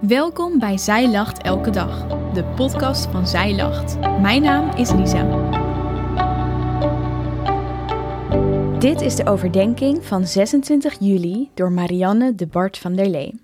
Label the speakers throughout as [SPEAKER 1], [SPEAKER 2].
[SPEAKER 1] Welkom bij Zij Lacht Elke Dag, de podcast van Zij Lacht. Mijn naam is Lisa. Dit is de overdenking van 26 juli door Marianne de Bart van der Lee.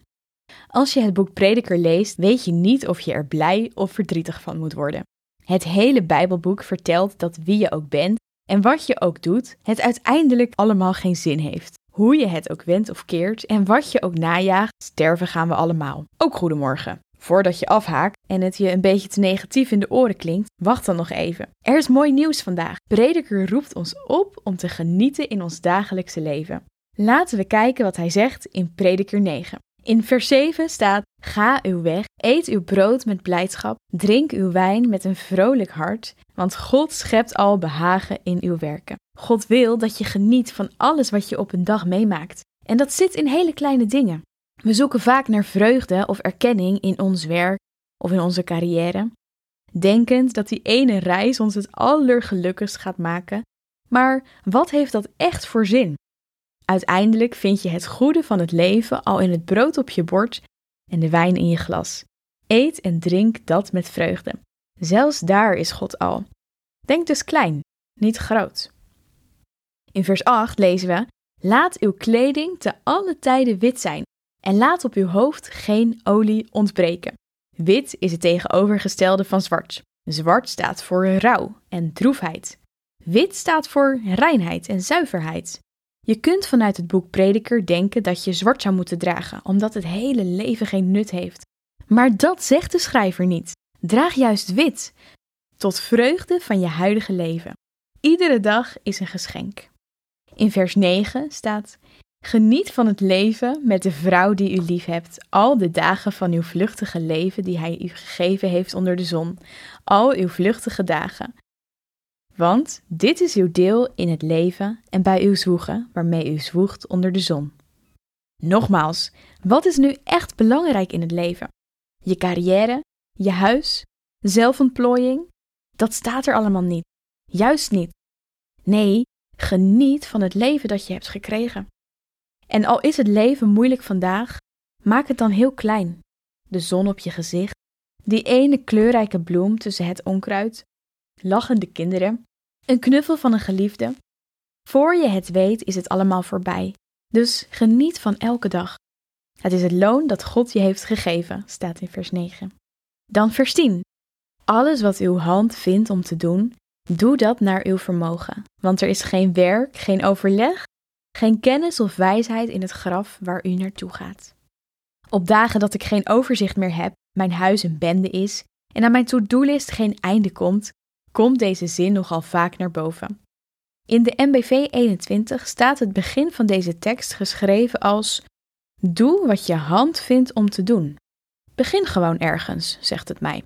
[SPEAKER 1] Als je het boek Prediker leest, weet je niet of je er blij of verdrietig van moet worden. Het hele Bijbelboek vertelt dat wie je ook bent en wat je ook doet, het uiteindelijk allemaal geen zin heeft. Hoe je het ook wendt of keert en wat je ook najaagt, sterven gaan we allemaal. Ook goedemorgen. Voordat je afhaakt en het je een beetje te negatief in de oren klinkt, wacht dan nog even. Er is mooi nieuws vandaag. Prediker roept ons op om te genieten in ons dagelijkse leven. Laten we kijken wat hij zegt in Prediker 9. In vers 7 staat: Ga uw weg, eet uw brood met blijdschap, drink uw wijn met een vrolijk hart, want God schept al behagen in uw werken. God wil dat je geniet van alles wat je op een dag meemaakt. En dat zit in hele kleine dingen. We zoeken vaak naar vreugde of erkenning in ons werk of in onze carrière, denkend dat die ene reis ons het allergelukkigst gaat maken. Maar wat heeft dat echt voor zin? Uiteindelijk vind je het goede van het leven al in het brood op je bord en de wijn in je glas. Eet en drink dat met vreugde. Zelfs daar is God al. Denk dus klein, niet groot. In vers 8 lezen we: Laat uw kleding te alle tijden wit zijn en laat op uw hoofd geen olie ontbreken. Wit is het tegenovergestelde van zwart. Zwart staat voor rouw en droefheid. Wit staat voor reinheid en zuiverheid. Je kunt vanuit het boek Prediker denken dat je zwart zou moeten dragen, omdat het hele leven geen nut heeft. Maar dat zegt de schrijver niet. Draag juist wit, tot vreugde van je huidige leven. Iedere dag is een geschenk. In vers 9 staat: Geniet van het leven met de vrouw die u lief hebt, al de dagen van uw vluchtige leven die hij u gegeven heeft onder de zon, al uw vluchtige dagen. Want dit is uw deel in het leven en bij uw zwoegen, waarmee u zwoegt onder de zon. Nogmaals, wat is nu echt belangrijk in het leven? Je carrière, je huis, zelfontplooiing? Dat staat er allemaal niet. Juist niet. Nee, geniet van het leven dat je hebt gekregen. En al is het leven moeilijk vandaag, maak het dan heel klein. De zon op je gezicht, die ene kleurrijke bloem tussen het onkruid, lachende kinderen, een knuffel van een geliefde. Voor je het weet is het allemaal voorbij. Dus geniet van elke dag. Het is het loon dat God je heeft gegeven, staat in vers 9. Dan vers 10. Alles wat uw hand vindt om te doen, doe dat naar uw vermogen. Want er is geen werk, geen overleg, geen kennis of wijsheid in het graf waar u naartoe gaat. Op dagen dat ik geen overzicht meer heb, mijn huis een bende is en aan mijn to-do-list geen einde komt, komt deze zin nogal vaak naar boven. In de MBV 21 staat het begin van deze tekst geschreven als: Doe wat je hand vindt om te doen. Begin gewoon ergens, zegt het mij.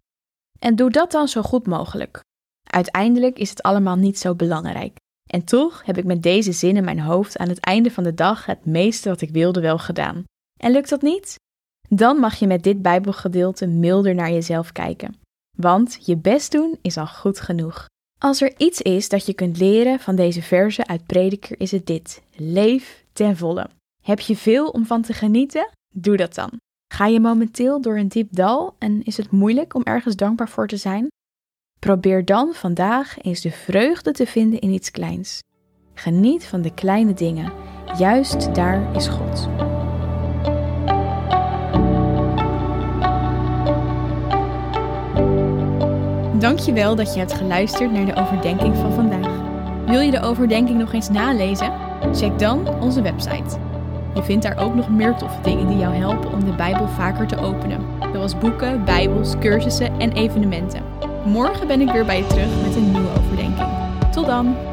[SPEAKER 1] En doe dat dan zo goed mogelijk. Uiteindelijk is het allemaal niet zo belangrijk. En toch heb ik met deze zin in mijn hoofd aan het einde van de dag het meeste wat ik wilde wel gedaan. En lukt dat niet? Dan mag je met dit Bijbelgedeelte milder naar jezelf kijken. Want je best doen is al goed genoeg. Als er iets is dat je kunt leren van deze verse uit Prediker, is het dit: leef ten volle. Heb je veel om van te genieten? Doe dat dan. Ga je momenteel door een diep dal en is het moeilijk om ergens dankbaar voor te zijn? Probeer dan vandaag eens de vreugde te vinden in iets kleins. Geniet van de kleine dingen. Juist daar is God. Dankjewel dat je hebt geluisterd naar de overdenking van vandaag. Wil je de overdenking nog eens nalezen? Check dan onze website. Je vindt daar ook nog meer toffe dingen die jou helpen om de Bijbel vaker te openen, zoals boeken, Bijbels, cursussen en evenementen. Morgen ben ik weer bij je terug met een nieuwe overdenking. Tot dan!